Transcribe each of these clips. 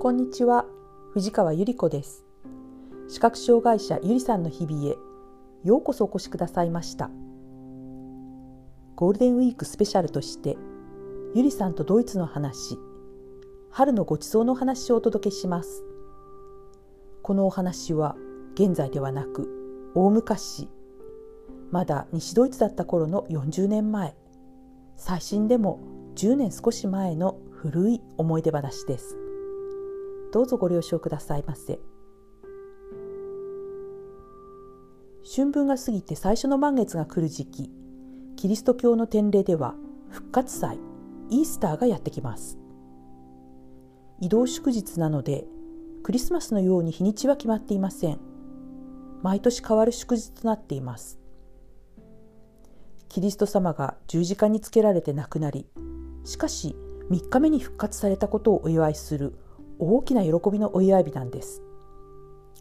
こんにちは藤川ゆり子です。視覚障害者ゆりさんの日々へようこそお越しくださいました。ゴールデンウィークスペシャルとしてゆりさんとドイツの話春のごちそうの話をお届けします。このお話は現在ではなく大昔まだ西ドイツだった頃の40年前最新でも10年少し前の古い思い出話です。どうぞご了承くださいませ。春分が過ぎて最初の満月が来る時期キリスト教の典礼では復活祭イースターがやってきます。移動祝日なのでクリスマスのように日にちは決まっていません。毎年変わる祝日となっています。キリスト様が十字架につけられて亡くなりしかし3日目に復活されたことをお祝いする大きな喜びのお祝い日なんです。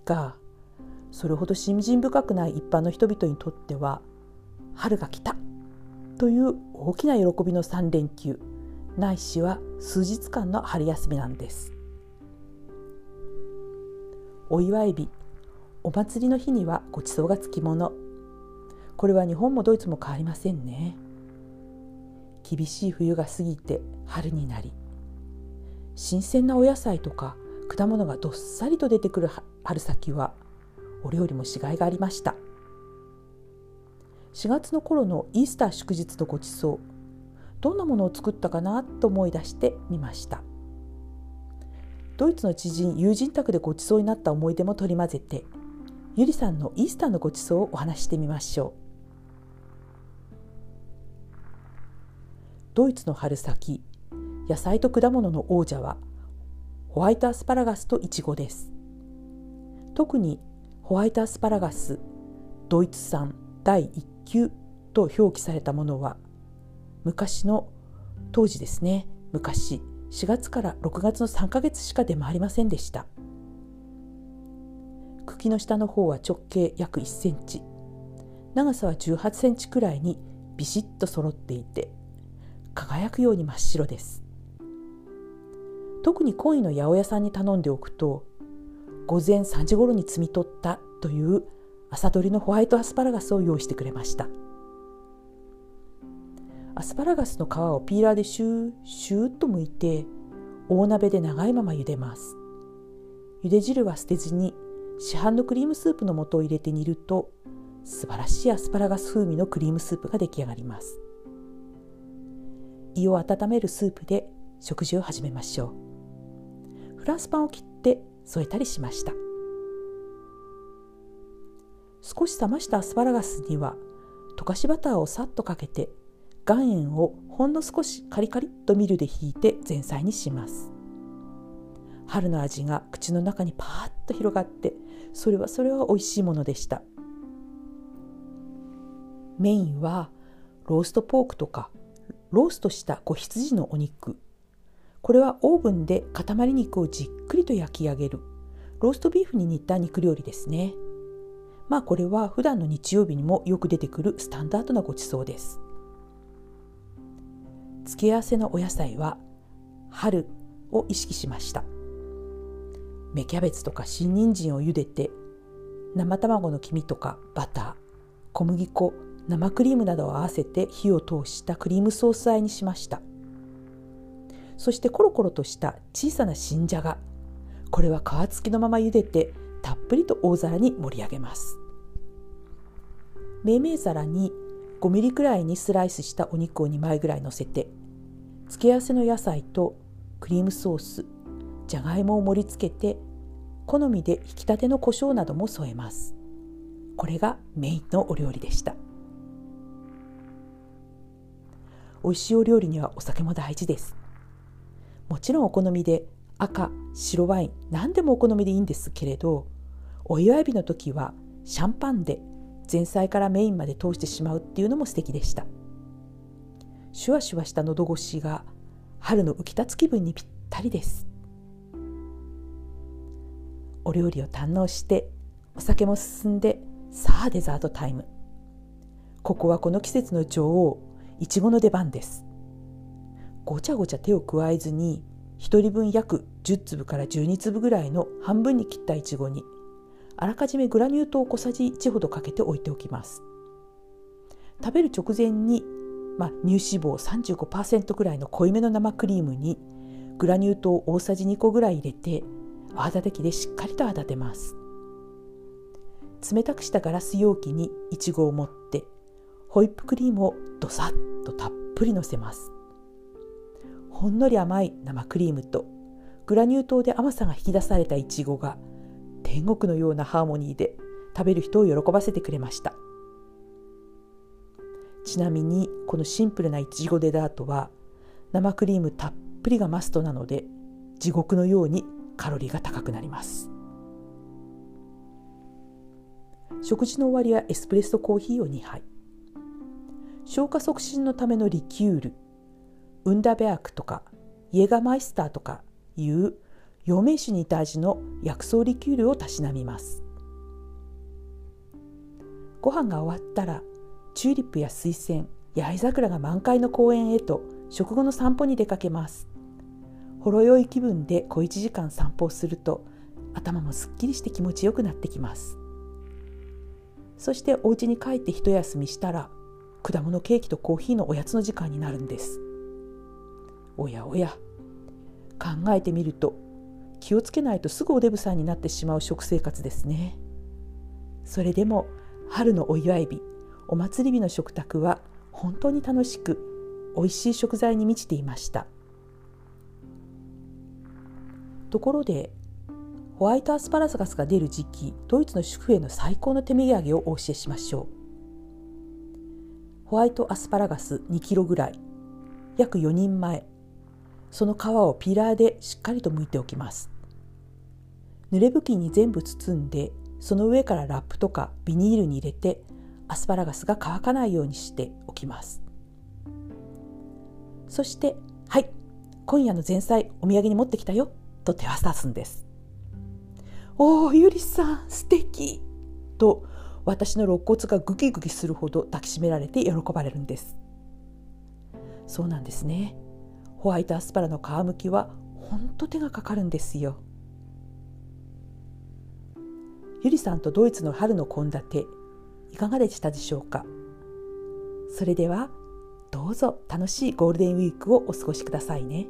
がそれほど信心深くない一般の人々にとっては春が来たという大きな喜びの3連休ないしは数日間の春休みなんです。お祝い日お祭りの日にはごちそうがつきもの。これは日本もドイツも変わりませんね。厳しい冬が過ぎて春になり新鮮なお野菜とか果物がどっさりと出てくる春先はお料理もしがいがありました。4月の頃のイースター祝日のごちそうどんなものを作ったかなと思い出してみました。ドイツの知人友人宅でごちそうになった思い出も取り混ぜてゆりさんのイースターのごちそうをお話してみましょう。ドイツの春先野菜と果物の王者はホワイトアスパラガスとイチゴです。特にホワイトアスパラガスドイツ産第1級と表記されたものは昔の当時ですね昔4月から6月の3ヶ月しか出回りませんでした。茎の下の方は直径約1センチ。長さは18センチくらいにビシッと揃っていて輝くように真っ白です。特に懇意の八百屋さんに頼んでおくと午前3時頃に摘み取ったという朝取りのホワイトアスパラガスを用意してくれました。アスパラガスの皮をピーラーでシューシューッと剥いて大鍋で長いまま茹でます。茹で汁は捨てずに市販のクリームスープの素を入れて煮ると素晴らしいアスパラガス風味のクリームスープが出来上がります。胃を温めるスープで食事を始めましょう。フランスパンを切って添えたりしました。少し冷ましたアスパラガスには溶かしバターをさっとかけて岩塩をほんの少しカリカリとミルでひいて前菜にします。春の味が口の中にパーッと広がってそれはそれは美味しいものでした。メインはローストポークとかローストした子羊のお肉。これはオーブンで塊肉をじっくりと焼き上げる。ローストビーフに似た肉料理ですね。まあこれは普段の日曜日にもよく出てくるスタンダードなごちそうです。付け合わせのお野菜は春を意識しました。芽キャベツとか新人参を茹でて生卵の黄身とかバター小麦粉生クリームなどを合わせて火を通したクリームソースあえにしました。そしてコロコロとした小さな新じゃが。これは皮付きのまま茹でてたっぷりと大皿に盛り上げます。命名皿に5ミリくらいにスライスしたお肉を2枚ぐらい乗せて付け合わせの野菜とクリームソースじゃがいもを盛り付けて好みで引き立ての胡椒なども添えます。これがメインのお料理でした。美味しいお料理にはお酒も大事です。もちろんお好みで赤白ワイン何でもお好みでいいんですけれどお祝い日の時はシャンパンで前菜からメインまで通してしまうっていうのも素敵でした。シュワシュワした喉越しが春の浮き立つ気分にぴったりです。お料理を堪能してお酒も進んでさあデザートタイム。ここはこの季節の女王いちごの出番です。ごちゃごちゃ手を加えずに1人分約10粒から12粒ぐらいの半分に切ったいちごにあらかじめグラニュー糖を小さじ1ほどかけて置いておきます。食べる直前に、まあ、乳脂肪35%ぐらいの濃いめの生クリームにグラニュー糖大さじ2個ぐらい入れて泡立て器でしっかりと泡立てます。冷たくしたガラス容器にいちごを持ってホイップクリームをどさっとたっぷりのせます。ほんのり甘い生クリームとグラニュー糖で甘さが引き出されたいちごが天国のようなハーモニーで食べる人を喜ばせてくれました。ちなみにこのシンプルないちごデザートは生クリームたっぷりがマストなので地獄のようにカロリーが高くなります。食事の終わりはエスプレッソコーヒーを2杯。消化促進のためのリキュール。ウンダベアクとかイエガマイスターとかいう陽明酒に似た味の薬草リキュールをたしなみます。ご飯が終わったらチューリップや水仙八重桜が満開の公園へと食後の散歩に出かけます。ほろ酔い気分で小1時間散歩をすると頭もすっきりして気持ちよくなってきます。そしてお家に帰って一休みしたら果物ケーキとコーヒーのおやつの時間になるんです。おやおや。考えてみると気をつけないとすぐおデブさんになってしまう食生活ですね。それでも春のお祝い日お祭り日の食卓は本当に楽しく美味しい食材に満ちていました。ところでホワイトアスパラガスが出る時期ドイツの主婦への最高の手土産をお教えしましょう。ホワイトアスパラガス2キロぐらい約4人前。その皮をピーラーでしっかりと剥いておきます。濡れ布巾に全部包んでその上からラップとかビニールに入れてアスパラガスが乾かないようにしておきます。そして「はい今夜の前菜お土産に持ってきたよ」と手渡すんです。おおゆりさん素敵。と私の肋骨がグキグキするほど抱きしめられて喜ばれるんです。そうなんですね。ホワイトアスパラの皮むきはほんと手がかかるんですよゆりさんとドイツの春の献立いかがでしたでしょうか？それではどうぞ楽しいゴールデンウィークをお過ごしくださいね。